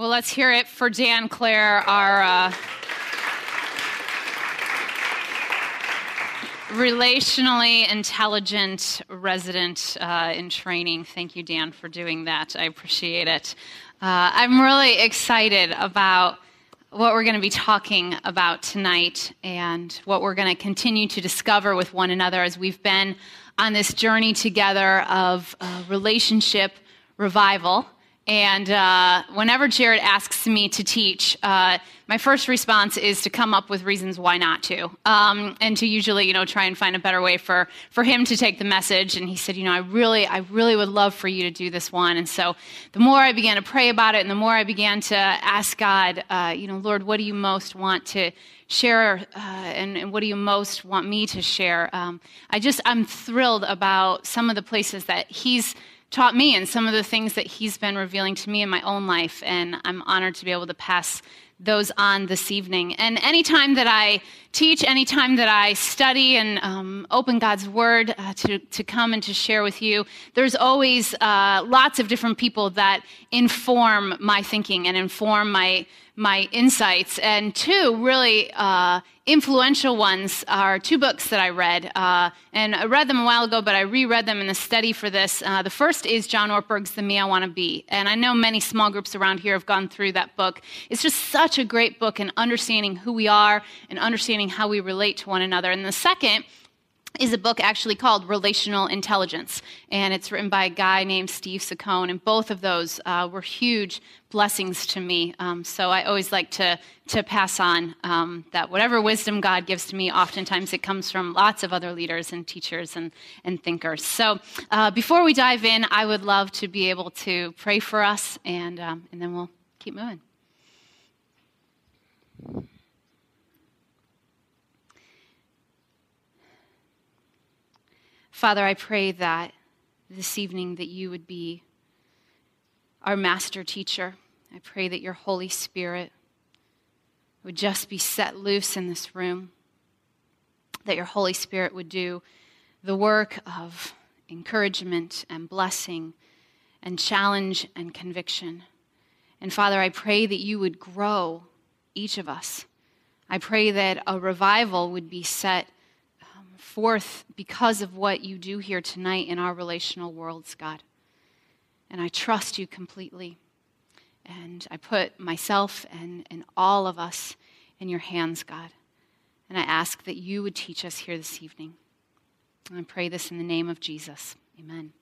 Well, let's hear it for Dan Clare, our uh, relationally intelligent resident uh, in training. Thank you, Dan, for doing that. I appreciate it. Uh, I'm really excited about what we're going to be talking about tonight and what we're going to continue to discover with one another as we've been on this journey together of uh, relationship revival. And uh, whenever Jared asks me to teach, uh, my first response is to come up with reasons why not to, um, and to usually, you know, try and find a better way for for him to take the message. And he said, you know, I really, I really would love for you to do this one. And so, the more I began to pray about it, and the more I began to ask God, uh, you know, Lord, what do you most want to share, uh, and, and, what do you most want me to share? Um, I just, I'm thrilled about some of the places that He's taught me and some of the things that he's been revealing to me in my own life. And I'm honored to be able to pass those on this evening. And anytime that I teach, anytime that I study and um, open God's Word uh, to, to come and to share with you, there's always uh, lots of different people that inform my thinking and inform my my insights. And two really uh, influential ones are two books that I read. Uh, and I read them a while ago, but I reread them in the study for this. Uh, the first is John Ortberg's The Me I Want to Be. And I know many small groups around here have gone through that book. It's just such a great book in understanding who we are and understanding how we relate to one another. And the second is a book actually called Relational Intelligence, and it's written by a guy named Steve Saccone, and both of those uh, were huge blessings to me. Um, so I always like to, to pass on um, that whatever wisdom God gives to me, oftentimes it comes from lots of other leaders and teachers and, and thinkers. So uh, before we dive in, I would love to be able to pray for us, and, um, and then we'll keep moving. Father, I pray that this evening that you would be our master teacher. I pray that your Holy Spirit would just be set loose in this room, that your Holy Spirit would do the work of encouragement and blessing and challenge and conviction. And Father, I pray that you would grow each of us. I pray that a revival would be set forth because of what you do here tonight in our relational worlds, God. And I trust you completely. And I put myself and, and all of us in your hands, God. And I ask that you would teach us here this evening. And I pray this in the name of Jesus. Amen.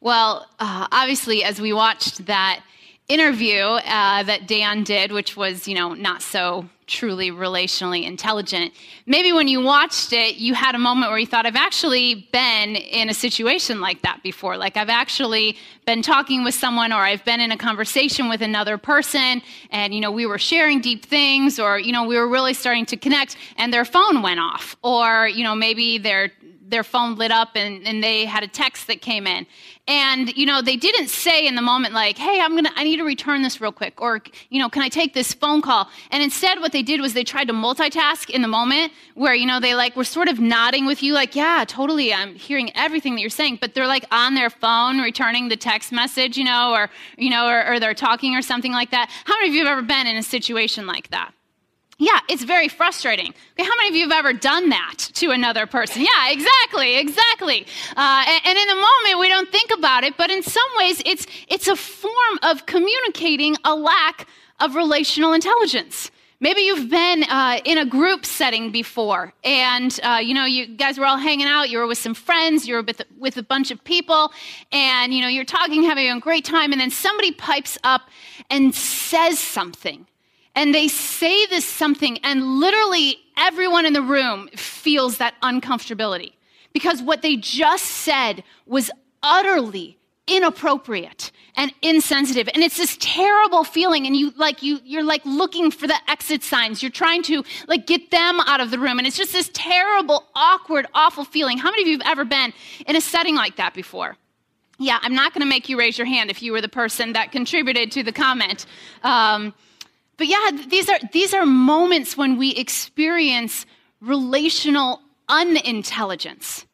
Well, uh, obviously, as we watched that interview uh, that Dan did, which was, you know, not so truly relationally intelligent, maybe when you watched it, you had a moment where you thought, I've actually been in a situation like that before. Like, I've actually been talking with someone, or I've been in a conversation with another person, and, you know, we were sharing deep things, or, you know, we were really starting to connect, and their phone went off. Or, you know, maybe their their phone lit up and, and they had a text that came in. And, you know, they didn't say in the moment, like, hey, I'm going to, I need to return this real quick. Or, you know, can I take this phone call? And instead, what they did was they tried to multitask in the moment where, you know, they like were sort of nodding with you, like, yeah, totally, I'm hearing everything that you're saying. But they're like on their phone returning the text message, you know, or, you know, or, or they're talking or something like that. How many of you have ever been in a situation like that? Yeah, it's very frustrating. Okay, how many of you have ever done that to another person? Yeah, exactly, exactly. Uh, and, and, in the moment, we don't think about it, but in some ways, it's it's a form of communicating a lack of relational intelligence. Maybe you've been uh, in a group setting before, and uh, you know you guys were all hanging out. You were with some friends. You were with, with a bunch of people, and you know you're talking, having a great time, and then somebody pipes up and says something and they say this something, and literally everyone in the room feels that uncomfortability because what they just said was utterly inappropriate and insensitive. And it's this terrible feeling and you like you you're like looking for the exit signs. You're trying to like get them out of the room and it's just this terrible awkward awful feeling. How many of you have ever been in a setting like that before? Yeah i'm not going to make you raise your hand if you were the person that contributed to the comment. Um, but yeah, these are, these are moments when we experience relational unintelligence.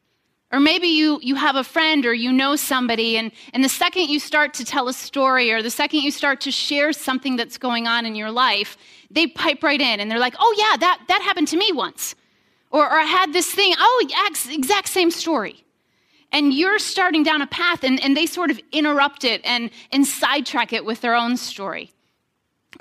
Or maybe you, you have a friend or you know somebody, and, and the second you start to tell a story or the second you start to share something that's going on in your life, they pipe right in and they're like, oh, yeah, that, that happened to me once. Or, or I had this thing, oh, exact same story. And you're starting down a path, and, and they sort of interrupt it and, and sidetrack it with their own story.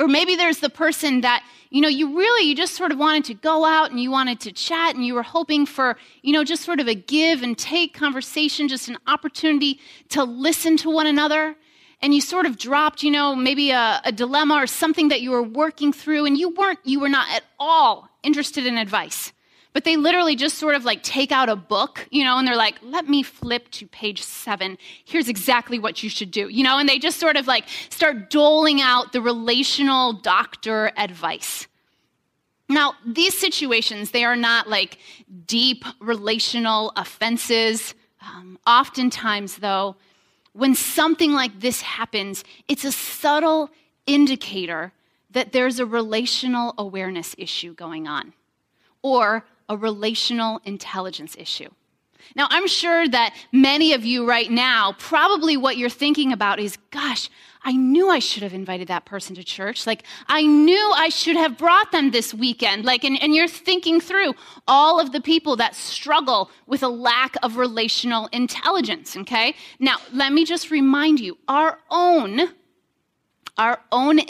Or maybe there's the person that, you know, you really, you just sort of wanted to go out and you wanted to chat and you were hoping for, you know, just sort of a give and take conversation, just an opportunity to listen to one another. And you sort of dropped, you know, maybe a, a dilemma or something that you were working through and you weren't, you were not at all interested in advice but they literally just sort of like take out a book, you know, and they're like, let me flip to page seven. Here's exactly what you should do, you know, and they just sort of like start doling out the relational doctor advice. Now, these situations, they are not like deep relational offenses. Um, oftentimes, though, when something like this happens, it's a subtle indicator that there's a relational awareness issue going on or a relational intelligence issue. Now, I'm sure that many of you right now, probably what you're thinking about is, gosh, I knew I should have invited that person to church. Like, I knew I should have brought them this weekend. Like, and, and you're thinking through all of the people that struggle with a lack of relational intelligence, okay? Now, let me just remind you our own, our own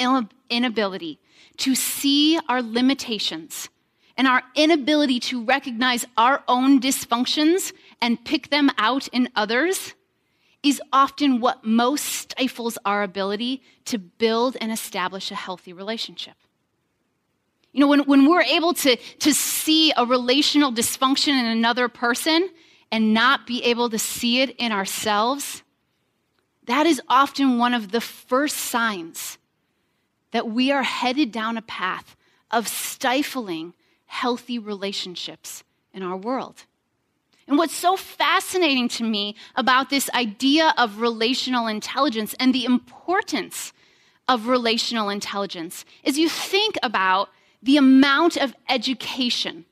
inability to see our limitations and our inability to recognize our own dysfunctions and pick them out in others is often what most stifles our ability to build and establish a healthy relationship. You know, when, when we're able to, to see a relational dysfunction in another person and not be able to see it in ourselves, that is often one of the first signs that we are headed down a path of stifling healthy relationships in our world. And what's so fascinating to me about this idea of relational intelligence and the importance of relational intelligence is you think about the amount of education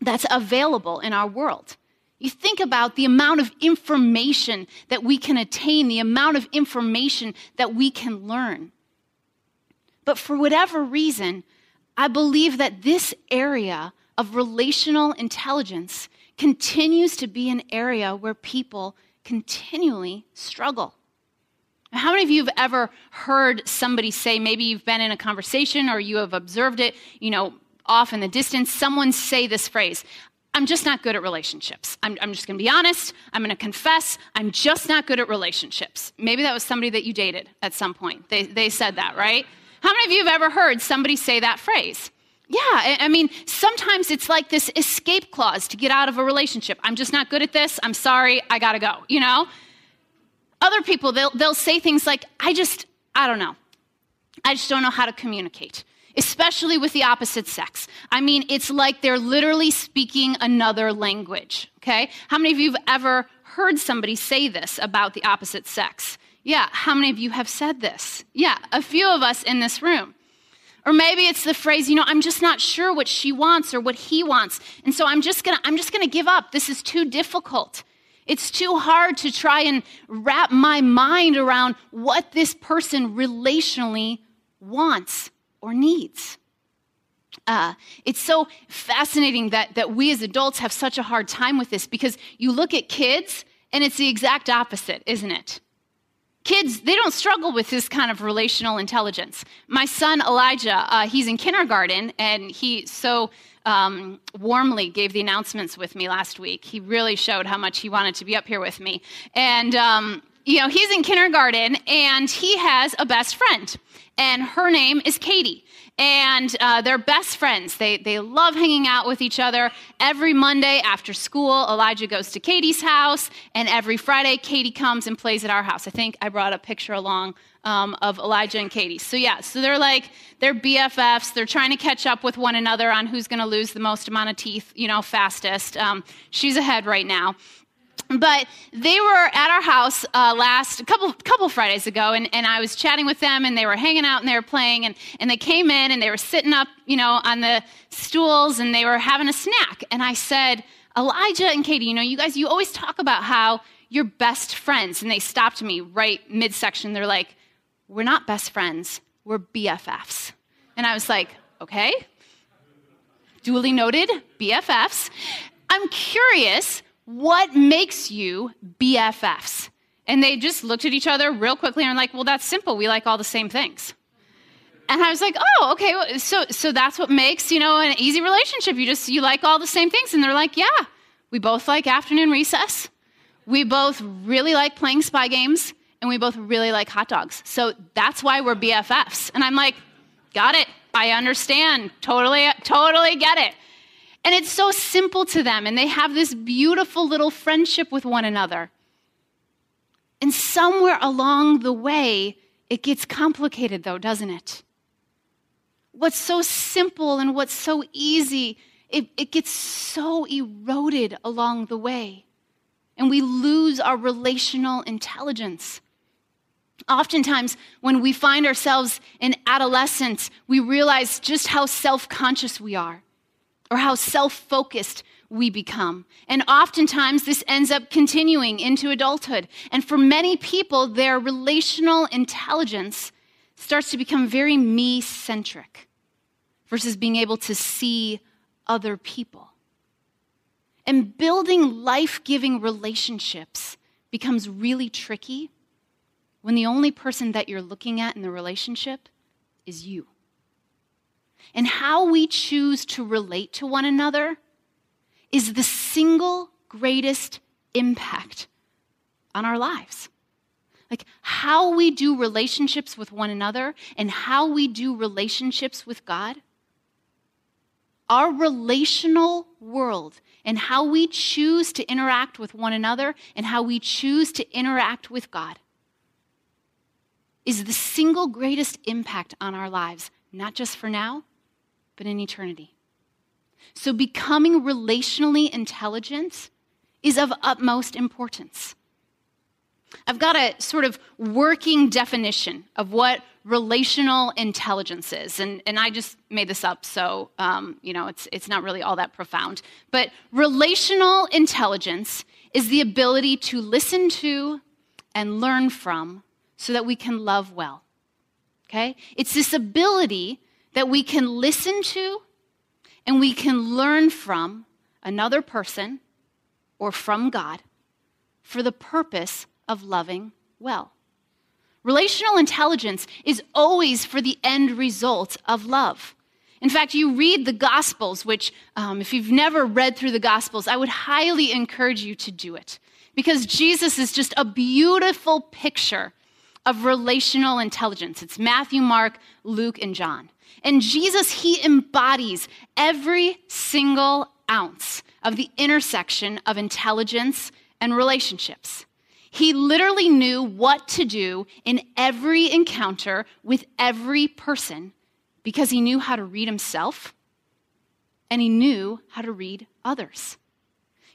that's available in our world. You think about the amount of information that we can attain, the amount of information that we can learn. But for whatever reason, I believe that this area of relational intelligence continues to be an area where people continually struggle. How many of you have ever heard somebody say, maybe you've been in a conversation or you have observed it, you know, off in the distance, someone say this phrase, I'm just not good at relationships. I'm, I'm just going to be honest. I'm going to confess. I'm just not good at relationships. Maybe that was somebody that you dated at some point. They, they said that, right? How many of you have ever heard somebody say that phrase? Yeah, I mean, sometimes it's like this escape clause to get out of a relationship. I'm just not good at this. I'm sorry. I got to go, you know? Other people, they'll, they'll say things like, I just, I don't know. I just don't know how to communicate, especially with the opposite sex. I mean, it's like they're literally speaking another language, okay? How many of you have ever heard somebody say this about the opposite sex? Yeah, how many of you have said this? Yeah, a few of us in this room. Or maybe it's the phrase, you know, I'm just not sure what she wants or what he wants. And so I'm just going to I'm just going to give up. This is too difficult. It's too hard to try and wrap my mind around what this person relationally wants or needs. Uh, it's so fascinating that, that we as adults have such a hard time with this because you look at kids and it's the exact opposite, isn't it? Kids, they don't struggle with this kind of relational intelligence. My son Elijah, uh, he's in kindergarten, and he so um, warmly gave the announcements with me last week. He really showed how much he wanted to be up here with me. And, um, you know, he's in kindergarten, and he has a best friend, and her name is Katie and uh, they're best friends. They, they love hanging out with each other. Every Monday after school, Elijah goes to Katie's house, and every Friday, Katie comes and plays at our house. I think I brought a picture along um, of Elijah and Katie. So, yeah, so they're like, they're BFFs. They're trying to catch up with one another on who's going to lose the most amount of teeth, you know, fastest. Um, she's ahead right now but they were at our house uh, last a couple couple Fridays ago, and, and I was chatting with them, and they were hanging out and they were playing, and, and they came in and they were sitting up, you know, on the stools and they were having a snack, and I said, Elijah and Katie, you know, you guys, you always talk about how you're best friends. And they stopped me right midsection. They're like, we're not best friends, we're BFFs. And I was like, okay, duly noted, BFFs. I'm curious, what makes you BFFs? And they just looked at each other real quickly and were like, well, that's simple. We like all the same things. And I was like, oh, okay. So, so that's what makes, you know, an easy relationship. You just, you like all the same things. And they're like, yeah, we both like afternoon recess. We both really like playing spy games. And we both really like hot dogs. So that's why we're BFFs. And I'm like, got it. I understand. Totally, totally get it. And it's so simple to them. And they have this beautiful little friendship with one another. And somewhere along the way, it gets complicated, though, doesn't it? What's so simple and what's so easy, it, it gets so eroded along the way. And we lose our relational intelligence. Oftentimes, when we find ourselves in adolescence, we realize just how self conscious we are or how self focused we become. And oftentimes, this ends up continuing into adulthood. And for many people, their relational intelligence starts to become very me centric versus being able to see other people. And building life giving relationships becomes really tricky when the only person that you're looking at in the relationship is you. And how we choose to relate to one another is the single greatest impact on our lives. Like how we do relationships with one another and how we do relationships with God. Our relational world and how we choose to interact with one another and how we choose to interact with God is the single greatest impact on our lives, not just for now, but in eternity. So, becoming relationally intelligent is of utmost importance. I've got a sort of working definition of what relational intelligence is. And, and I just made this up, so um, you know it's, it's not really all that profound. But relational intelligence is the ability to listen to and learn from so that we can love well. Okay? It's this ability that we can listen to and we can learn from another person or from God for the purpose of loving well. Relational intelligence is always for the end result of love. In fact, you read the Gospels, which, um, if you've never read through the Gospels, I would highly encourage you to do it because Jesus is just a beautiful picture of relational intelligence. It's Matthew, Mark, Luke, and John. And Jesus, he embodies every single ounce of the intersection of intelligence and relationships. He literally knew what to do in every encounter with every person because he knew how to read himself and he knew how to read others.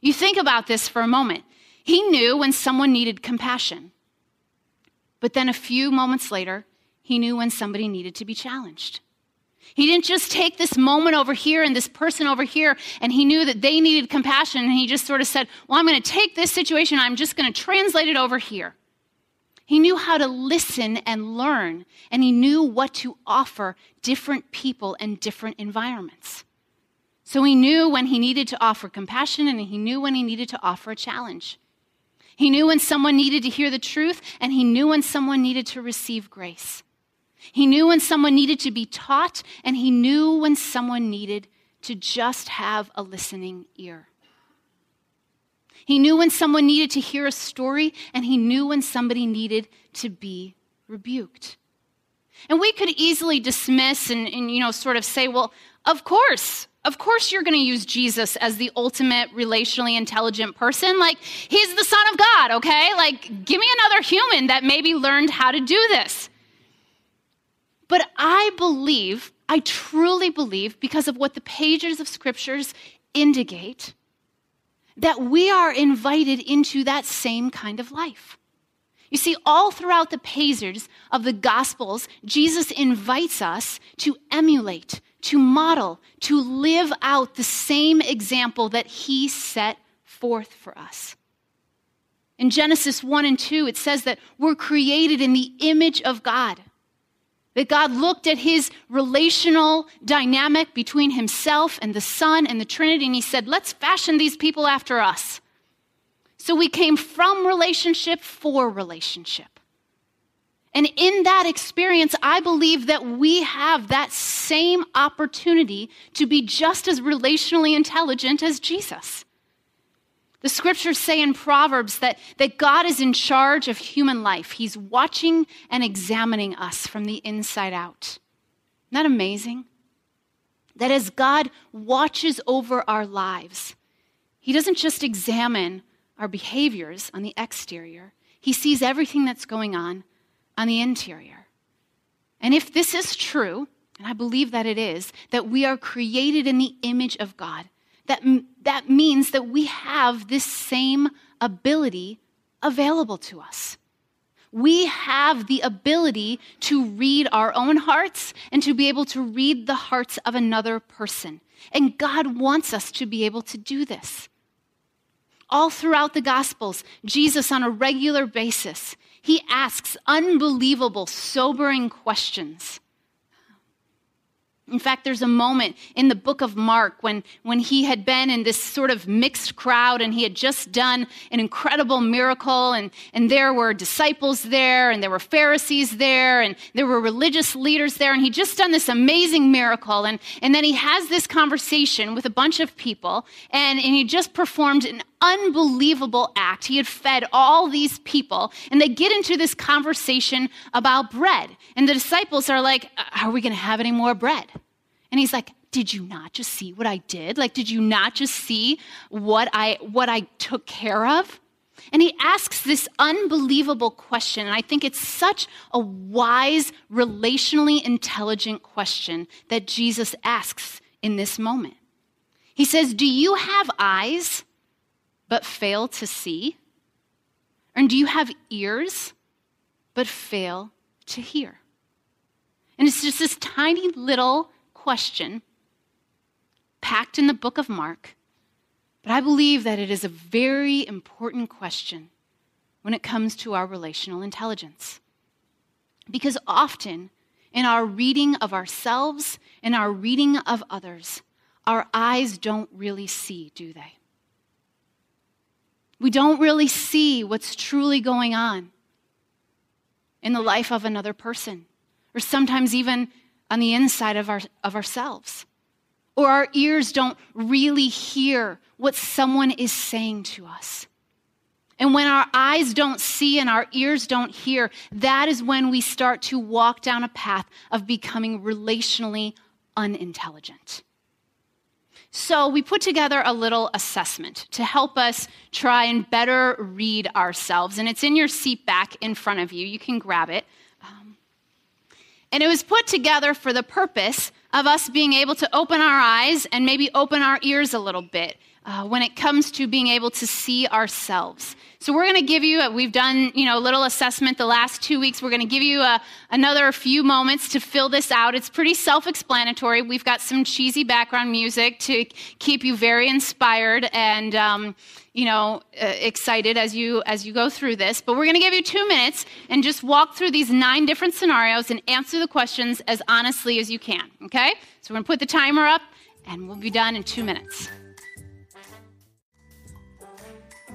You think about this for a moment. He knew when someone needed compassion. But then a few moments later, he knew when somebody needed to be challenged. He didn't just take this moment over here and this person over here, and he knew that they needed compassion, and he just sort of said, Well, I'm going to take this situation, I'm just going to translate it over here. He knew how to listen and learn, and he knew what to offer different people and different environments. So he knew when he needed to offer compassion, and he knew when he needed to offer a challenge. He knew when someone needed to hear the truth, and he knew when someone needed to receive grace. He knew when someone needed to be taught, and he knew when someone needed to just have a listening ear. He knew when someone needed to hear a story, and he knew when somebody needed to be rebuked. And we could easily dismiss and, and you know, sort of say, well, of course, of course, you're going to use Jesus as the ultimate relationally intelligent person. Like, he's the Son of God, okay? Like, give me another human that maybe learned how to do this. But I believe, I truly believe, because of what the pages of scriptures indicate, that we are invited into that same kind of life. You see, all throughout the pages of the Gospels, Jesus invites us to emulate, to model, to live out the same example that he set forth for us. In Genesis 1 and 2, it says that we're created in the image of God. That God looked at his relational dynamic between himself and the Son and the Trinity, and he said, Let's fashion these people after us. So we came from relationship for relationship. And in that experience, I believe that we have that same opportunity to be just as relationally intelligent as Jesus. The scriptures say in Proverbs that, that God is in charge of human life. He's watching and examining us from the inside out. Isn't that amazing? That as God watches over our lives, He doesn't just examine our behaviors on the exterior, He sees everything that's going on on the interior. And if this is true, and I believe that it is, that we are created in the image of God, that, that means that we have this same ability available to us. We have the ability to read our own hearts and to be able to read the hearts of another person. And God wants us to be able to do this. All throughout the Gospels, Jesus, on a regular basis, he asks unbelievable, sobering questions in fact, there's a moment in the book of Mark when, when he had been in this sort of mixed crowd and he had just done an incredible miracle, and, and there were disciples there, and there were Pharisees there, and there were religious leaders there, and he just done this amazing miracle. And, and then he has this conversation with a bunch of people, and, and he just performed an unbelievable act. He had fed all these people, and they get into this conversation about bread. And the disciples are like, uh, Are we going to have any more bread? And he's like, did you not just see what I did? Like, did you not just see what I, what I took care of? And he asks this unbelievable question. And I think it's such a wise, relationally intelligent question that Jesus asks in this moment. He says, Do you have eyes but fail to see? And do you have ears but fail to hear? And it's just this tiny little question packed in the book of Mark. But I believe that it is a very important question when it comes to our relational intelligence. Because often in our reading of ourselves and our reading of others, our eyes don't really see, do they? We don't really see what's truly going on in the life of another person, or sometimes even on the inside of, our, of ourselves. Or our ears don't really hear what someone is saying to us. And when our eyes don't see and our ears don't hear, that is when we start to walk down a path of becoming relationally unintelligent. So, we put together a little assessment to help us try and better read ourselves. And it's in your seat back in front of you. You can grab it. And it was put together for the purpose of us being able to open our eyes and maybe open our ears a little bit uh, when it comes to being able to see ourselves. So we're going to give you, a, we've done, you know, a little assessment the last two weeks. We're going to give you a, another few moments to fill this out. It's pretty self-explanatory. We've got some cheesy background music to keep you very inspired and, um, you know, uh, excited as you as you go through this. But we're going to give you two minutes and just walk through these nine different scenarios and answer the questions as honestly as you can. Okay? So we're going to put the timer up, and we'll be done in two minutes.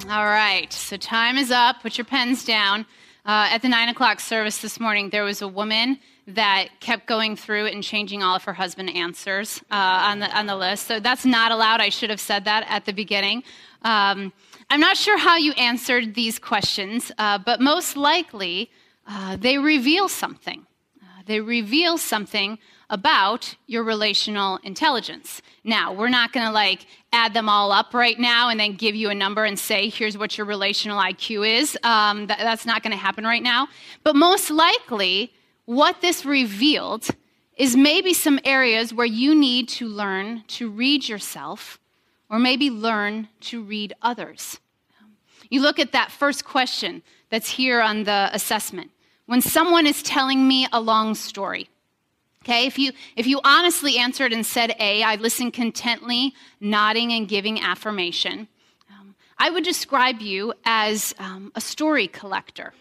All right, so time is up. Put your pens down. Uh, at the nine o'clock service this morning, there was a woman that kept going through and changing all of her husband answers uh, on the on the list. So that's not allowed. I should have said that at the beginning. Um, I'm not sure how you answered these questions, uh, but most likely uh, they reveal something. Uh, they reveal something about your relational intelligence. Now, we're not going to like add them all up right now and then give you a number and say, here's what your relational IQ is. Um, that, that's not going to happen right now. But most likely, what this revealed is maybe some areas where you need to learn to read yourself or maybe learn to read others. You look at that first question that's here on the assessment. When someone is telling me a long story, Okay, if you if you honestly answered and said A, I listened contently, nodding and giving affirmation. Um, I would describe you as um, a story collector.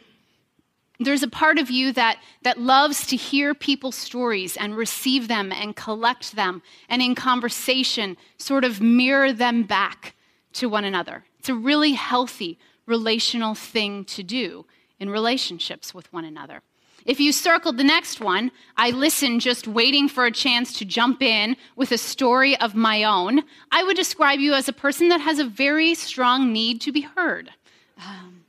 There's a part of you that, that loves to hear people's stories and receive them and collect them, and in conversation, sort of mirror them back to one another. It's a really healthy relational thing to do in relationships with one another. If you circled the next one, I listen just waiting for a chance to jump in with a story of my own. I would describe you as a person that has a very strong need to be heard. Um,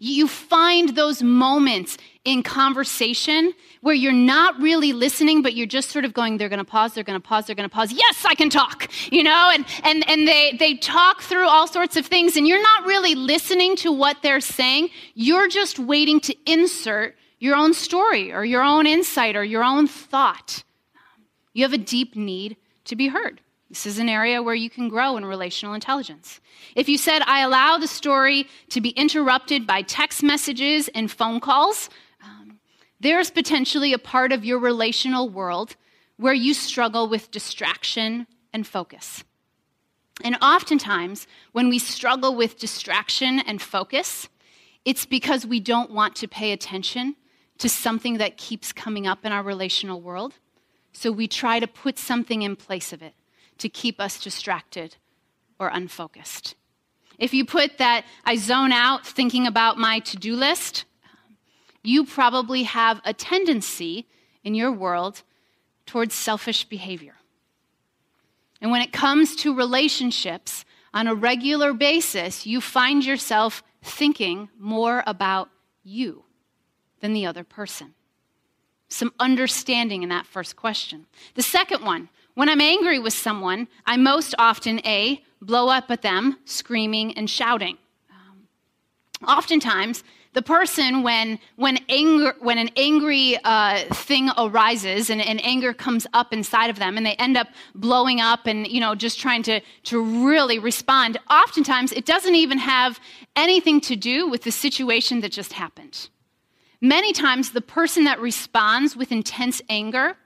you find those moments in conversation where you're not really listening, but you're just sort of going, they're going to pause, they're going to pause, they're going to pause. Yes, I can talk, you know, and, and, and they, they talk through all sorts of things, and you're not really listening to what they're saying. You're just waiting to insert your own story or your own insight or your own thought. You have a deep need to be heard. This is an area where you can grow in relational intelligence. If you said, I allow the story to be interrupted by text messages and phone calls, um, there's potentially a part of your relational world where you struggle with distraction and focus. And oftentimes, when we struggle with distraction and focus, it's because we don't want to pay attention to something that keeps coming up in our relational world. So we try to put something in place of it to keep us distracted or unfocused. If you put that I zone out thinking about my to do list, you probably have a tendency in your world towards selfish behavior. And when it comes to relationships, on a regular basis, you find yourself thinking more about you than the other person. Some understanding in that first question. The second one, when I'm angry with someone, I most often A, blow up at them, screaming and shouting. Um, oftentimes, the person, when, when, anger, when an angry uh, thing arises and, and anger comes up inside of them and they end up blowing up and, you know, just trying to, to really respond, oftentimes it doesn't even have anything to do with the situation that just happened. Many times, the person that responds with intense anger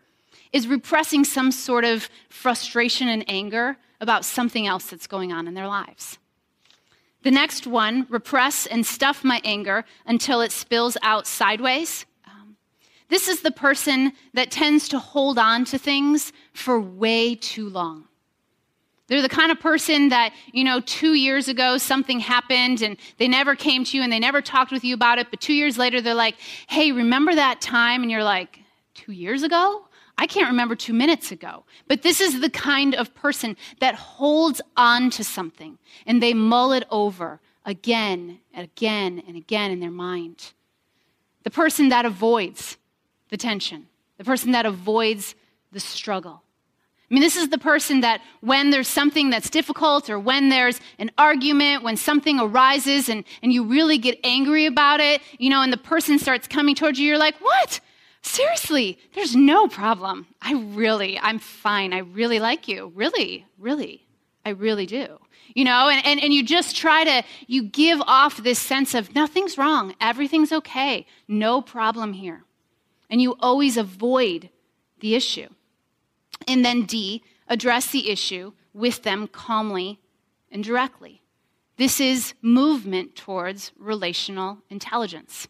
is repressing some sort of frustration and anger about something else that's going on in their lives. The next one, repress and stuff my anger until it spills out sideways. Um, this is the person that tends to hold on to things for way too long. They're the kind of person that, you know, two years ago something happened and they never came to you and they never talked with you about it, but two years later they're like, hey, remember that time? And you're like, two years ago? I can't remember two minutes ago. But this is the kind of person that holds on to something and they mull it over again and again and again in their mind. The person that avoids the tension, the person that avoids the struggle. I mean, this is the person that when there's something that's difficult or when there's an argument, when something arises and, and you really get angry about it, you know, and the person starts coming towards you, you're like, what? Seriously, there's no problem. I really, I'm fine. I really like you. Really, really, I really do. You know, and, and, and you just try to, you give off this sense of nothing's wrong, everything's okay, no problem here. And you always avoid the issue. And then D, address the issue with them calmly and directly. This is movement towards relational intelligence.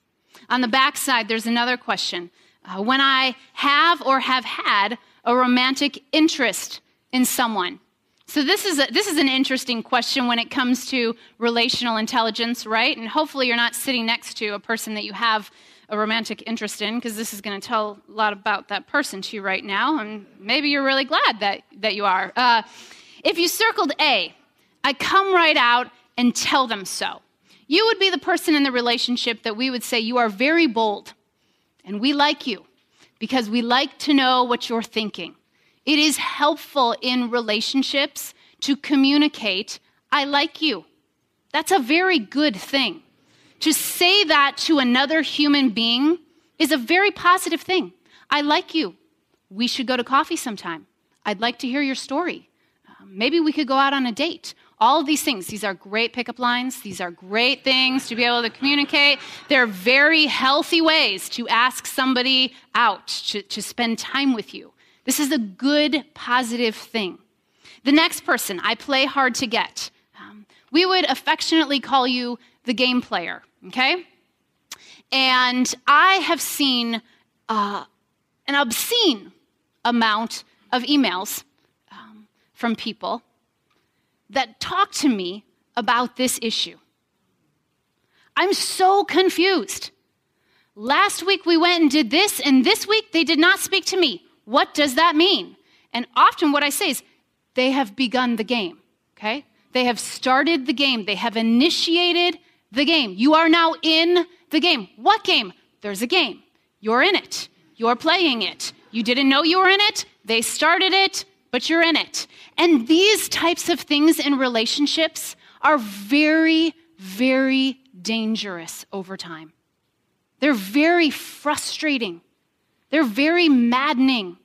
On the backside, there's another question uh, when I have or have had a romantic interest in someone. So this is a, this is an interesting question when it comes to relational intelligence, right? And hopefully you're not sitting next to a person that you have a romantic interest in because this is going to tell a lot about that person to you right now and maybe you're really glad that, that you are uh, if you circled a i come right out and tell them so you would be the person in the relationship that we would say you are very bold and we like you because we like to know what you're thinking. It is helpful in relationships to communicate, I like you. That's a very good thing. To say that to another human being is a very positive thing. I like you. We should go to coffee sometime. I'd like to hear your story. Uh, maybe we could go out on a date. All of these things, these are great pickup lines. These are great things to be able to communicate. They're very healthy ways to ask somebody out, to, to spend time with you. This is a good, positive thing. The next person, I play hard to get. Um, we would affectionately call you the game player, okay? And I have seen uh, an obscene amount of emails um, from people that talk to me about this issue. I'm so confused. Last week we went and did this, and this week they did not speak to me. What does that mean? And often what I say is, they have begun the game, okay? They have started the game, they have initiated the game. You are now in the game. What game? There's a game. You're in it. You're playing it. You didn't know you were in it. They started it, but you're in it. And these types of things in relationships are very, very dangerous over time. They're very frustrating. They're very maddening.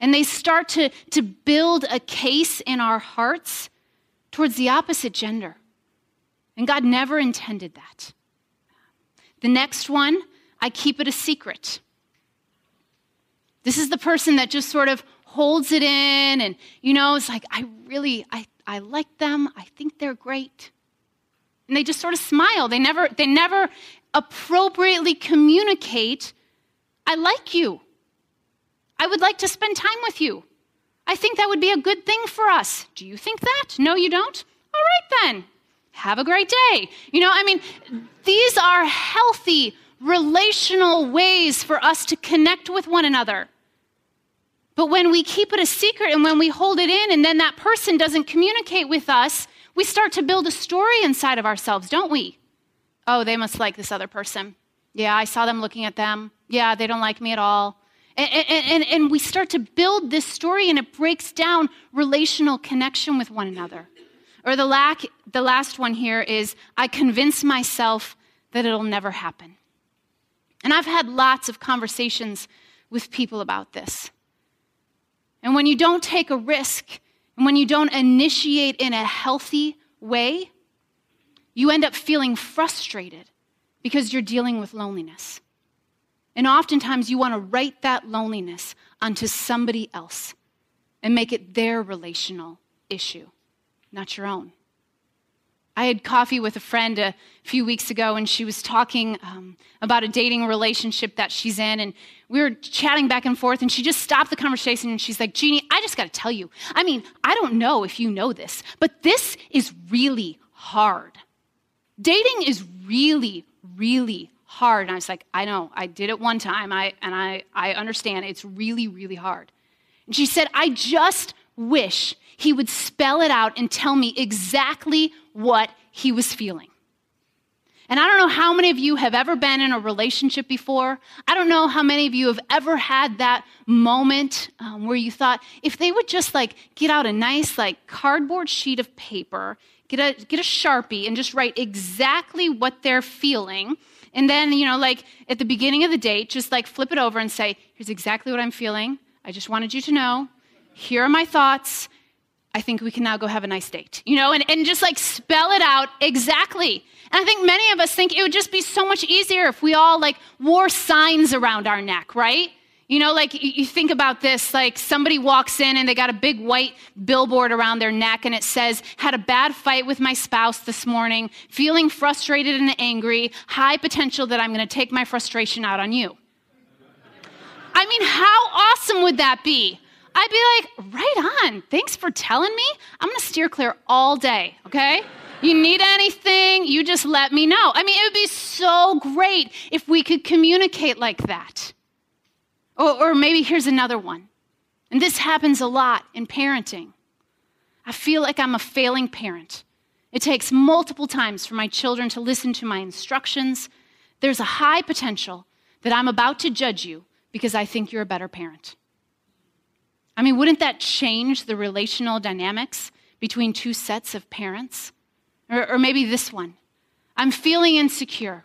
And they start to, to build a case in our hearts towards the opposite gender. And God never intended that. The next one, I keep it a secret. This is the person that just sort of holds it in and, you know, it's like, I really, I, I like them. I think they're great. And they just sort of smile. They never, they never appropriately communicate, I like you. I would like to spend time with you. I think that would be a good thing for us. Do you think that? No, you don't? All right then. Have a great day. You know, I mean, these are healthy relational ways for us to connect with one another. But when we keep it a secret and when we hold it in and then that person doesn't communicate with us, we start to build a story inside of ourselves, don't we? Oh, they must like this other person. Yeah, I saw them looking at them. Yeah, they don't like me at all. And, and, and, we start to build this story and it breaks down relational connection with one another. Or the, lack, the last one here is I convince myself that it'll never happen. And I've had lots of conversations with people about this. And when you don't take a risk, and when you don't initiate in a healthy way, you end up feeling frustrated because you're dealing with loneliness. And oftentimes you want to write that loneliness onto somebody else and make it their relational issue, not your own. I had coffee with a friend a few weeks ago, and she was talking um, about a dating relationship that she's in. And we were chatting back and forth, and she just stopped the conversation and she's like, Jeannie, I just got to tell you. I mean, I don't know if you know this, but this is really hard. Dating is really, really hard. And I was like, I know, I did it one time, I, and I, I understand it's really, really hard. And she said, I just wish he would spell it out and tell me exactly what he was feeling. And I don't know how many of you have ever been in a relationship before. I don't know how many of you have ever had that moment um, where you thought, if they would just like get out a nice like cardboard sheet of paper, get a get a sharpie, and just write exactly what they're feeling, and then you know like at the beginning of the date, just like flip it over and say, here's exactly what I'm feeling. I just wanted you to know. Here are my thoughts. I think we can now go have a nice date, you know, and, and just like spell it out exactly. And I think many of us think it would just be so much easier if we all like wore signs around our neck, right? You know, like you think about this like somebody walks in and they got a big white billboard around their neck and it says, Had a bad fight with my spouse this morning, feeling frustrated and angry, high potential that I'm going to take my frustration out on you. I mean, how awesome would that be? I'd be like, right on. Thanks for telling me. I'm going to steer clear all day, okay? You need anything, you just let me know. I mean, it would be so great if we could communicate like that. Or, or maybe here's another one. And this happens a lot in parenting. I feel like I'm a failing parent. It takes multiple times for my children to listen to my instructions. There's a high potential that I'm about to judge you because I think you're a better parent. I mean, wouldn't that change the relational dynamics between two sets of parents? Or, or, maybe this one I'm feeling insecure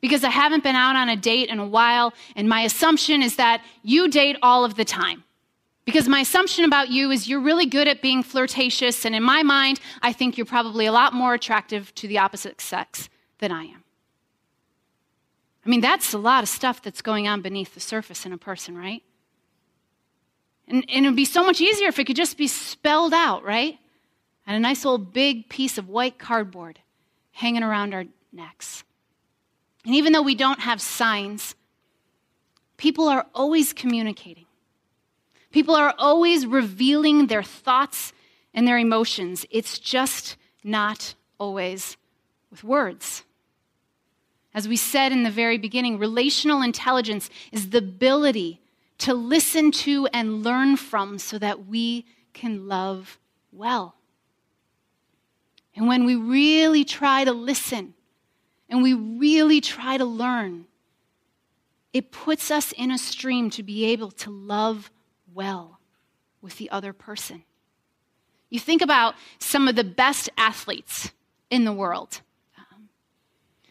because I haven't been out on a date in a while, and my assumption is that you date all of the time. Because my assumption about you is you're really good at being flirtatious, and in my mind, I think you're probably a lot more attractive to the opposite sex than I am. I mean, that's a lot of stuff that's going on beneath the surface in a person, right? And, and it would be so much easier if it could just be spelled out, right? And a nice old big piece of white cardboard hanging around our necks. And even though we don't have signs, people are always communicating. People are always revealing their thoughts and their emotions. It's just not always with words. As we said in the very beginning, relational intelligence is the ability to listen to and learn from so that we can love well. And when we really try to listen and we really try to learn, it puts us in a stream to be able to love well with the other person. You think about some of the best athletes in the world. Um,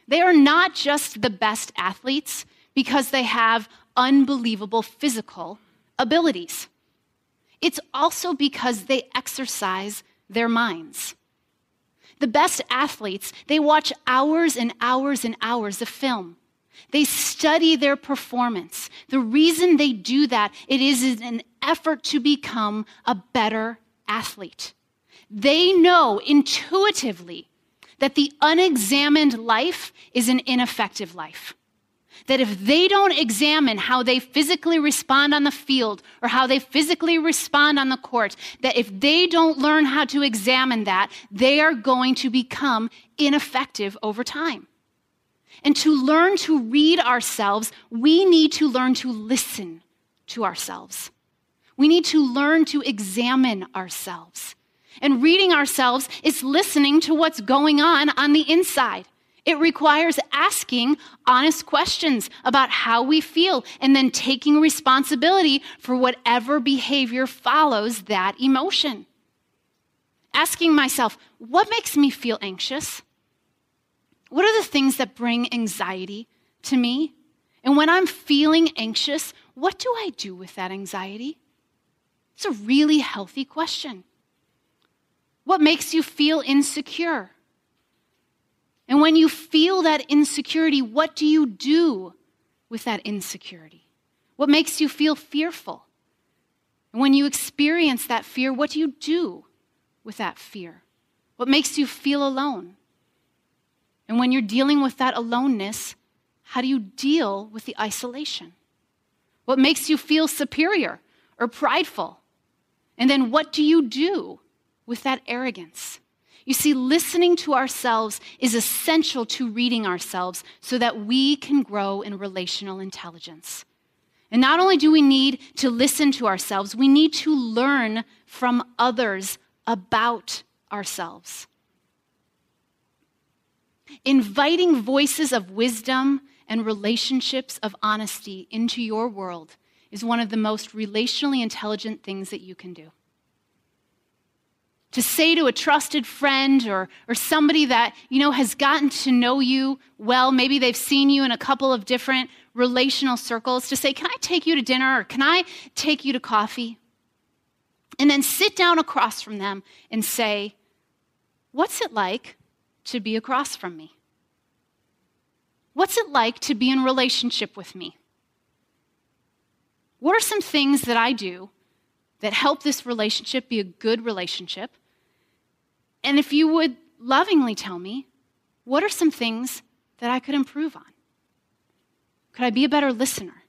they are not just the best athletes because they have unbelievable physical abilities. It's also because they exercise their minds. The best athletes, they watch hours and hours and hours of film. They study their performance. The reason they do that, it is an effort to become a better athlete. They know intuitively that the unexamined life is an ineffective life. That if they don't examine how they physically respond on the field or how they physically respond on the court, that if they don't learn how to examine that, they are going to become ineffective over time. And to learn to read ourselves, we need to learn to listen to ourselves. We need to learn to examine ourselves. And reading ourselves is listening to what's going on on the inside. It requires asking honest questions about how we feel and then taking responsibility for whatever behavior follows that emotion. Asking myself, what makes me feel anxious? What are the things that bring anxiety to me? And when I'm feeling anxious, what do I do with that anxiety? It's a really healthy question. What makes you feel insecure? And when you feel that insecurity, what do you do with that insecurity? What makes you feel fearful? And when you experience that fear, what do you do with that fear? What makes you feel alone? And when you're dealing with that aloneness, how do you deal with the isolation? What makes you feel superior or prideful? And then what do you do with that arrogance? You see, listening to ourselves is essential to reading ourselves so that we can grow in relational intelligence. And not only do we need to listen to ourselves, we need to learn from others about ourselves. Inviting voices of wisdom and relationships of honesty into your world is one of the most relationally intelligent things that you can do to say to a trusted friend or, or somebody that you know has gotten to know you well. Maybe they've seen you in a couple of different relational circles to say can i take you to dinner or can i take you to coffee? And then sit down across from them and say what's it like to be across from me? What's it like to be in relationship with me? What are some things that i do that help this relationship be a good relationship and if you would lovingly tell me, what are some things that I could improve on? Could I be a better listener?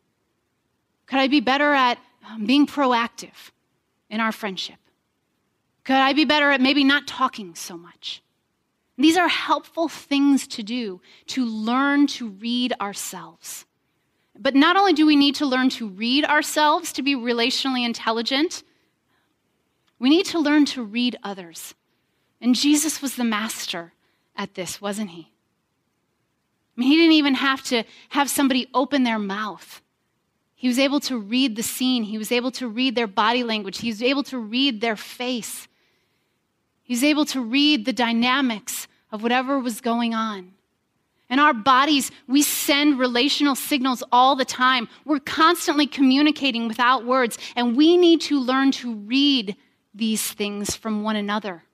Could I be better at um, being proactive in our friendship? Could I be better at maybe not talking so much? These are helpful things to do to learn to read ourselves. But not only do we need to learn to read ourselves to be relationally intelligent, we need to learn to read others and Jesus was the master at this, wasn't he? I mean, he didn't even have to have somebody open their mouth. He was able to read the scene. He was able to read their body language. He was able to read their face. He was able to read the dynamics of whatever was going on. And our bodies, we send relational signals all the time. We're constantly communicating without words, and we need to learn to read these things from one another.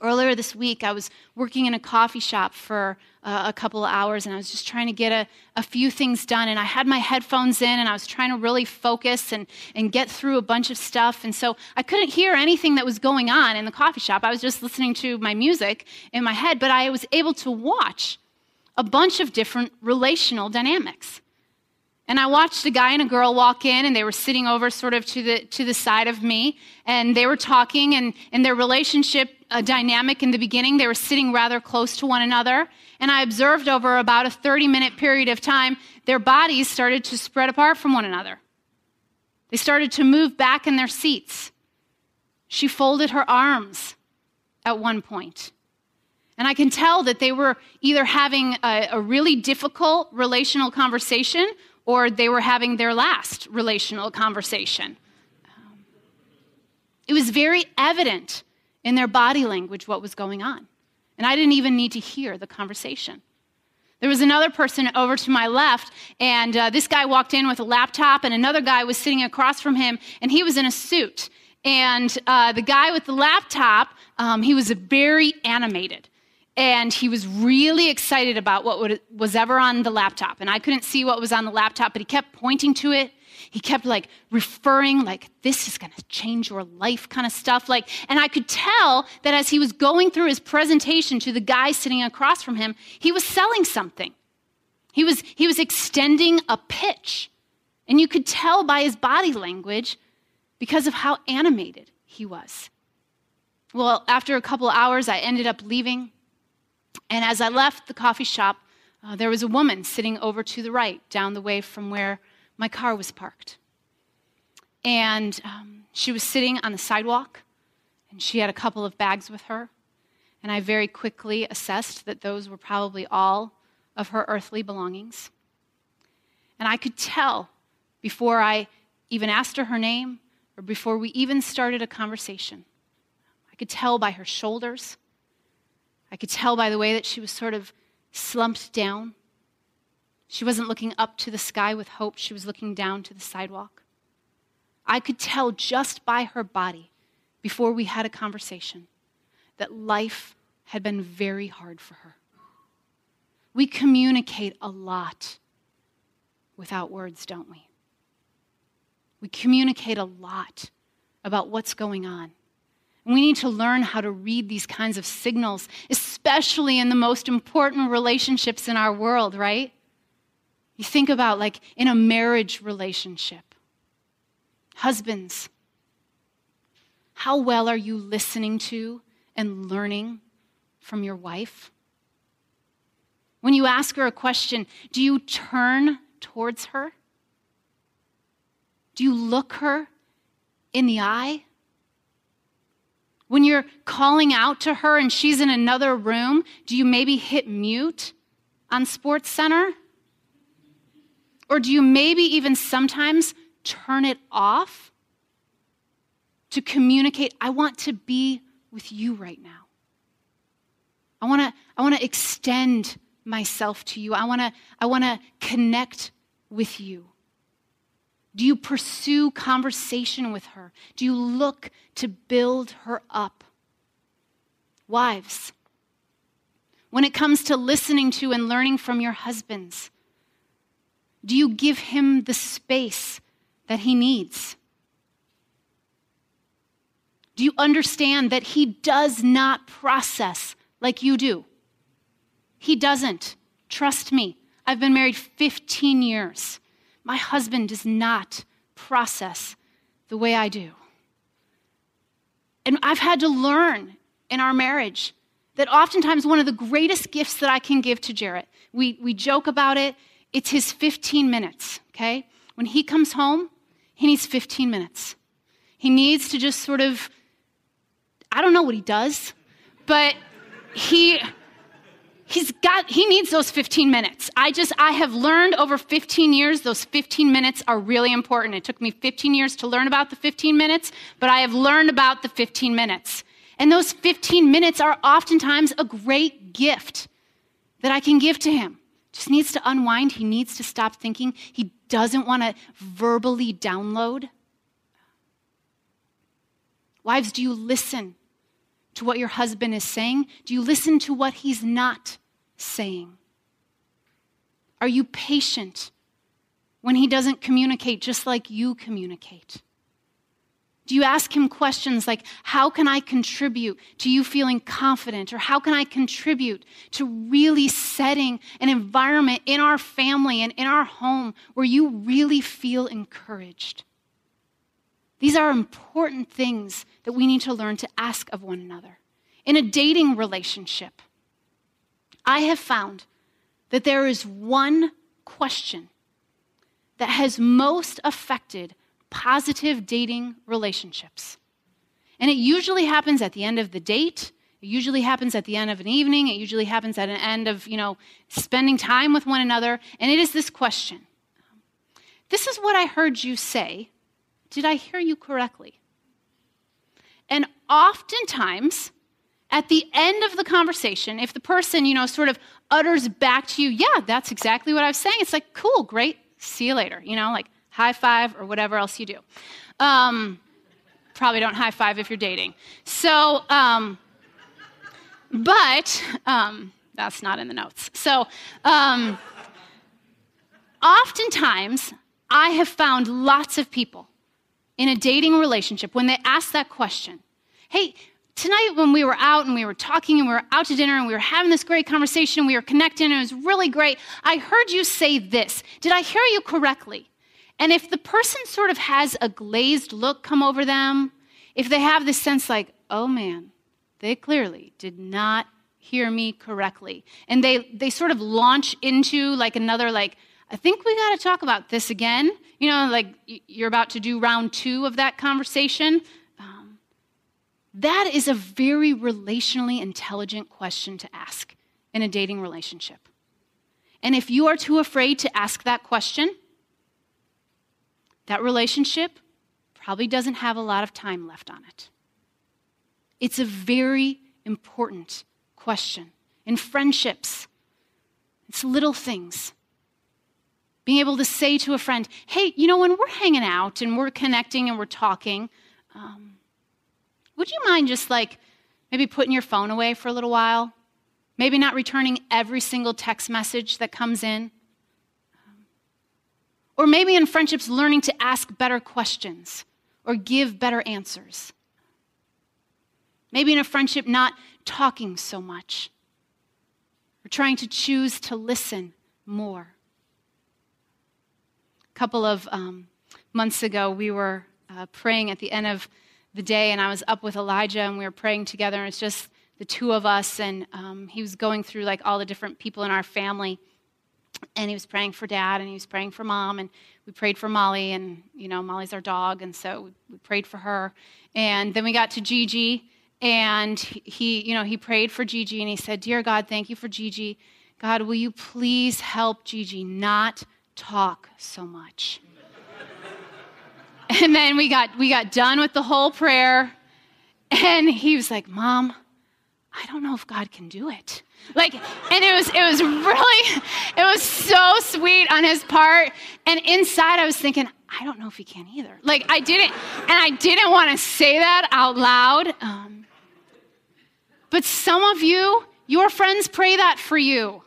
Earlier this week, I was working in a coffee shop for uh, a couple of hours and I was just trying to get a, a few things done. And I had my headphones in and I was trying to really focus and, and get through a bunch of stuff. And so I couldn't hear anything that was going on in the coffee shop. I was just listening to my music in my head, but I was able to watch a bunch of different relational dynamics. And I watched a guy and a girl walk in, and they were sitting over sort of to the, to the side of me, and they were talking, and, and their relationship uh, dynamic in the beginning, they were sitting rather close to one another. And I observed over about a 30 minute period of time, their bodies started to spread apart from one another. They started to move back in their seats. She folded her arms at one point. And I can tell that they were either having a, a really difficult relational conversation or they were having their last relational conversation. It was very evident in their body language what was going on. And I didn't even need to hear the conversation. There was another person over to my left, and uh, this guy walked in with a laptop, and another guy was sitting across from him, and he was in a suit. And uh, the guy with the laptop, um, he was very animated and he was really excited about what was ever on the laptop and i couldn't see what was on the laptop but he kept pointing to it he kept like referring like this is going to change your life kind of stuff like and i could tell that as he was going through his presentation to the guy sitting across from him he was selling something. He was he was extending a pitch. And you could tell by his body language because of how animated he was. Well after a couple hours i ended up leaving. And as I left the coffee shop, uh, there was a woman sitting over to the right, down the way from where my car was parked. And um, she was sitting on the sidewalk, and she had a couple of bags with her. And I very quickly assessed that those were probably all of her earthly belongings. And I could tell before I even asked her her name or before we even started a conversation. I could tell by her shoulders I could tell by the way that she was sort of slumped down. She wasn't looking up to the sky with hope, she was looking down to the sidewalk. I could tell just by her body before we had a conversation that life had been very hard for her. We communicate a lot without words, don't we? We communicate a lot about what's going on. And We need to learn how to read these kinds of signals, especially in the most important relationships in our world, right? You think about like in a marriage relationship. Husbands, how well are you listening to and learning from your wife? When you ask her a question, do you turn towards her? Do you look her in the eye? When you're calling out to her and she's in another room, do you maybe hit mute on Sports Center? Or do you maybe even sometimes turn it off to communicate, I want to be with you right now? I want to I want to extend myself to you. I want to I want to connect with you. Do you pursue conversation with her? Do you look to build her up? Wives, when it comes to listening to and learning from your husbands, do you give him the space that he needs? Do you understand that he does not process like you do? He doesn't. Trust me. I've been married 15 years. My husband does not process the way I do. And I've had to learn in our marriage that oftentimes one of the greatest gifts that I can give to Jarrett, we, we joke about it, it's his 15 minutes, okay? When he comes home, he needs 15 minutes. He needs to just sort of, I don't know what he does, but he he's got he needs those 15 minutes i just i have learned over 15 years those 15 minutes are really important it took me 15 years to learn about the 15 minutes but i have learned about the 15 minutes and those 15 minutes are oftentimes a great gift that I can give to him. Just needs to unwind. He needs to stop thinking. He doesn't want to verbally download. Wives, do you listen to what your husband is saying? Do you listen to what he's not saying? Are you patient when he doesn't communicate just like you communicate? Do you ask him questions like, How can I contribute to you feeling confident? Or how can I contribute to really setting an environment in our family and in our home where you really feel encouraged? These are important things that we need to learn to ask of one another. In a dating relationship, I have found that there is one question that has most affected positive dating relationships. And it usually happens at the end of the date. It usually happens at the end of an evening. It usually happens at an end of, you know, spending time with one another. And it is this question This is what I heard you say. Did I hear you correctly? And oftentimes, at the end of the conversation, if the person, you know, sort of utters back to you, yeah, that's exactly what I was saying, it's like, cool, great, see you later. You know, like, high five, or whatever else you do. Um, probably don't high five if you're dating. So, um, but um, that's not in the notes. So, um, oftentimes, I have found lots of people in a dating relationship when they ask that question Hey, tonight when we were out and we were talking and we were out to dinner and we were having this great conversation, we were connecting and it was really great. I heard you say this. Did I hear you correctly? And if the person sort of has a glazed look come over them, if they have this sense like, oh man, they clearly did not hear me correctly, and they, they sort of launch into like another, like, I think we got to talk about this again. You know, like you're about to do round two of that conversation. Um, that is a very relationally intelligent question to ask in a dating relationship. And if you are too afraid to ask that question, that relationship probably doesn't have a lot of time left on it. It's a very important question. In friendships, it's little things. Being able to say to a friend, hey, you know, when we're hanging out and we're connecting and we're talking, um, would you mind just like maybe putting your phone away for a little while? Maybe not returning every single text message that comes in? Or maybe in friendships, learning to ask better questions or give better answers. Maybe in a friendship, not talking so much or trying to choose to listen more. A couple of um, months ago, we were uh, praying at the end of the day, and I was up with Elijah, and we were praying together, and it's just the two of us, and um, he was going through like all the different people in our family and he was praying for dad and he was praying for mom and we prayed for molly and you know molly's our dog and so we prayed for her. And then we got to gigi and he you know he prayed for gigi and he said dear god thank you for gigi. God will you please help gigi not talk so much? And then we got we got done with the whole prayer and he was like mom i don't know if god can do it like, and it was, it was really, it was so sweet on his part. And inside, I was thinking, I don't know if he can either. Like, I didn't, and I didn't want to say that out loud. Um, but some of you, your friends pray that for you.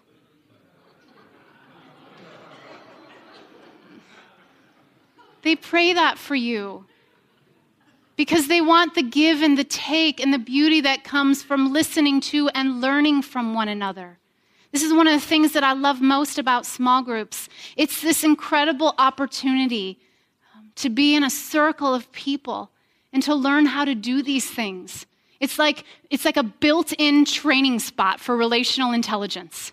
They pray that for you because they want the give and the take and the beauty that comes from listening to and learning from one another. This is one of the things that I love most about small groups. It's this incredible opportunity um, to be in a circle of people and to learn how to do these things. It's like, it's like a built in training spot for relational intelligence.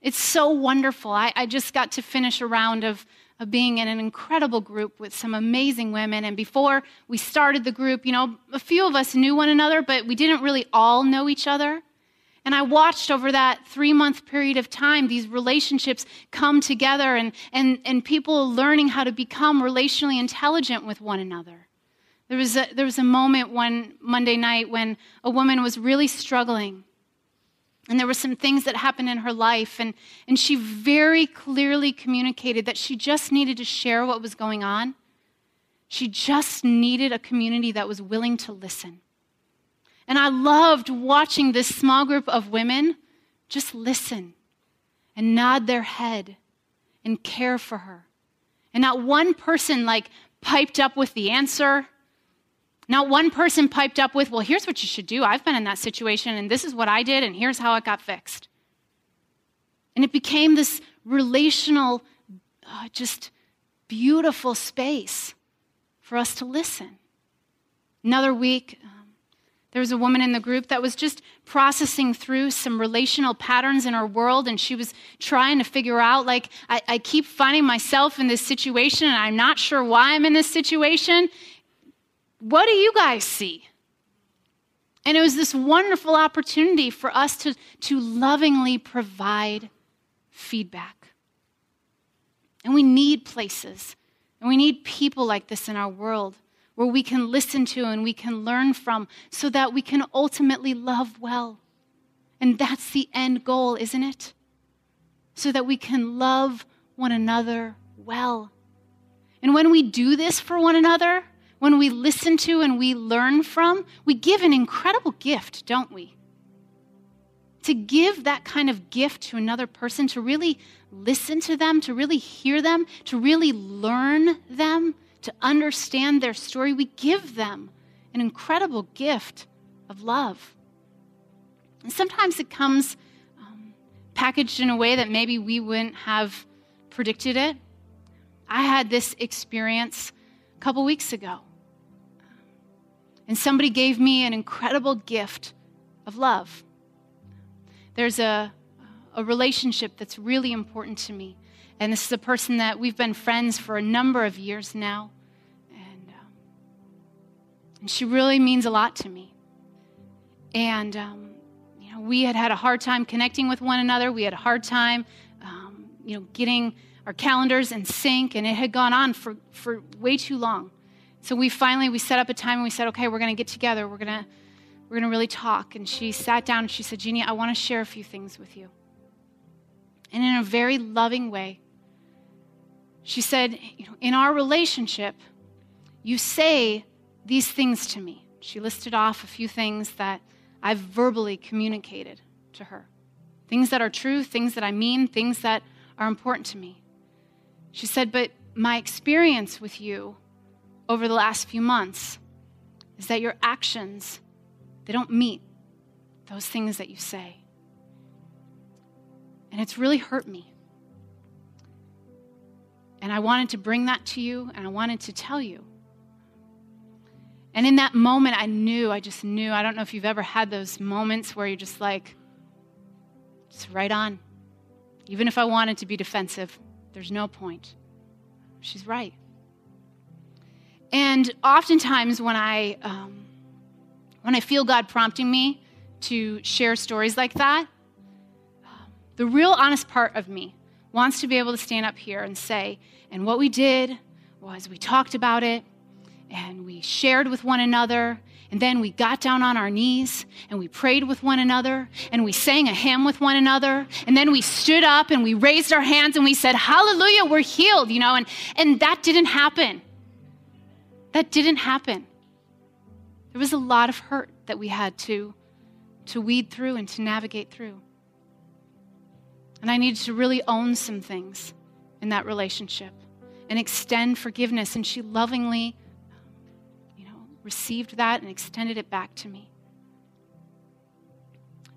It's so wonderful. I, I just got to finish a round of of being in an incredible group with some amazing women. And before we started the group, you know, a few of us knew one another, but we didn't really all know each other. And I watched over that three month period of time these relationships come together and, and, and people learning how to become relationally intelligent with one another. There was, a, there was a moment one Monday night when a woman was really struggling And there were some things that happened in her life, and, and she very clearly communicated that she just needed to share what was going on. She just needed a community that was willing to listen. And I loved watching this small group of women just listen and nod their head and care for her. And not one person like piped up with the answer. Not one person piped up with, well, here's what you should do. I've been in that situation and this is what I did and here's how it got fixed. And it became this relational, uh, just beautiful space for us to listen. Another week, there was a woman in the group that was just processing through some relational patterns in her world, and she was trying to figure out, like, I, I keep finding myself in this situation, and I'm not sure why I'm in this situation. What do you guys see? And it was this wonderful opportunity for us to, to lovingly provide feedback. And we need places, and we need people like this in our world where we can listen to and we can learn from so that we can ultimately love well. And that's the end goal, isn't it? So that we can love one another well. And when we do this for one another, when we listen to and we learn from, we give an incredible gift, don't we? To give that kind of gift to another person, to really listen to them, to really hear them, to really learn them, to understand their story, we give them an incredible gift of love. And sometimes it comes um, packaged in a way that maybe we wouldn't have predicted it. I had this experience a couple weeks ago. And somebody gave me an incredible gift of love. There's a, a relationship that's really important to me. And this is a person that we've been friends for a number of years now. And and she really means a lot to me. And, um, you know, we had had a hard time connecting with one another. We had a hard time, um, you know, getting our calendars in sync, and it had gone on for, for way too long. So we finally, we set up a time and we said, okay, we're to get together. We're to, we're to really talk. And she sat down and she said, Jeannie, I want to share a few things with you. And in a very loving way, she said, you know, in our relationship, you say these things to me. She listed off a few things that I've verbally communicated to her things that are true, things that I mean, things that are important to me. She said, But my experience with you over the last few months is that your actions, they don't meet those things that you say. And it's really hurt me. And I wanted to bring that to you, and I wanted to tell you and in that moment, I knew, I just knew. I don't know if you've ever had those moments where you're just like, it's right on. Even if I wanted to be defensive, there's no point. She's right. And oftentimes, when I, um, when I feel God prompting me to share stories like that, the real honest part of me wants to be able to stand up here and say, and what we did was we talked about it and we shared with one another. And then we got down on our knees and we prayed with one another and we sang a hymn with one another. And then we stood up and we raised our hands and we said, Hallelujah, we're healed, you know, and, and that didn't happen. That didn't happen. There was a lot of hurt that we had to, to weed through and to navigate through. And I needed to really own some things in that relationship and extend forgiveness. And she lovingly you know, received that and extended it back to me.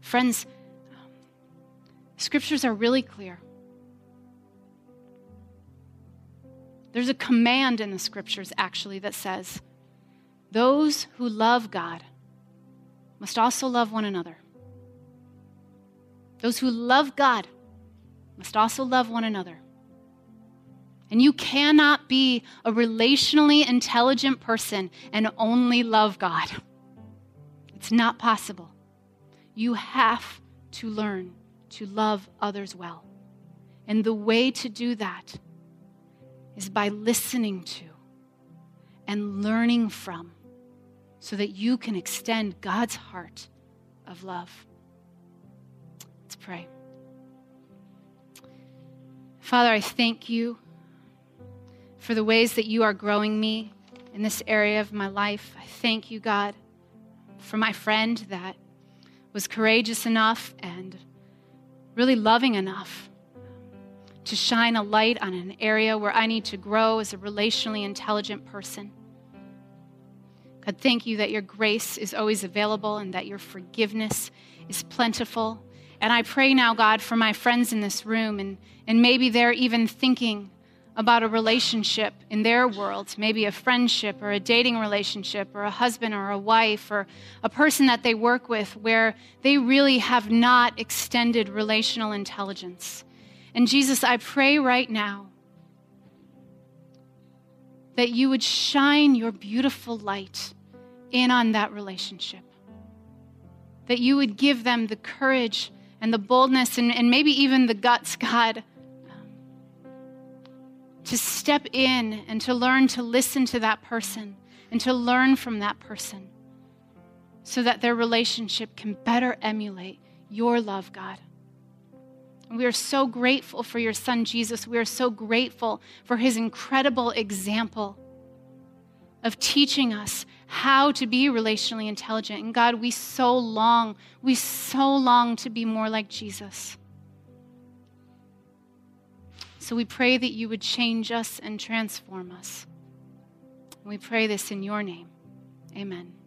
Friends, um, scriptures are really clear. There's a command in the scriptures, actually, that says, Those who love God must also love one another. Those who love God must also love one another. And you cannot be a relationally intelligent person and only love God. It's not possible. You have to learn to love others well. And the way to do that is by listening to and learning from so that you can extend God's heart of love. Let's pray. Father, I thank you for the ways that you are growing me in this area of my life. I thank you, God, for my friend that was courageous enough and really loving enough to shine a light on an area where I need to grow as a relationally intelligent person. God, thank you that your grace is always available and that your forgiveness is plentiful. And I pray now, God, for my friends in this room, and, and maybe they're even thinking about a relationship in their world, maybe a friendship or a dating relationship or a husband or a wife or a person that they work with where they really have not extended relational intelligence. And Jesus, I pray right now that you would shine your beautiful light in on that relationship. That you would give them the courage and the boldness and, and maybe even the guts, God, to step in and to learn to listen to that person and to learn from that person so that their relationship can better emulate your love, God. We are so grateful for your son, Jesus. We are so grateful for his incredible example of teaching us how to be relationally intelligent. And God, we so long, we so long to be more like Jesus. So we pray that you would change us and transform us. We pray this in your name. Amen.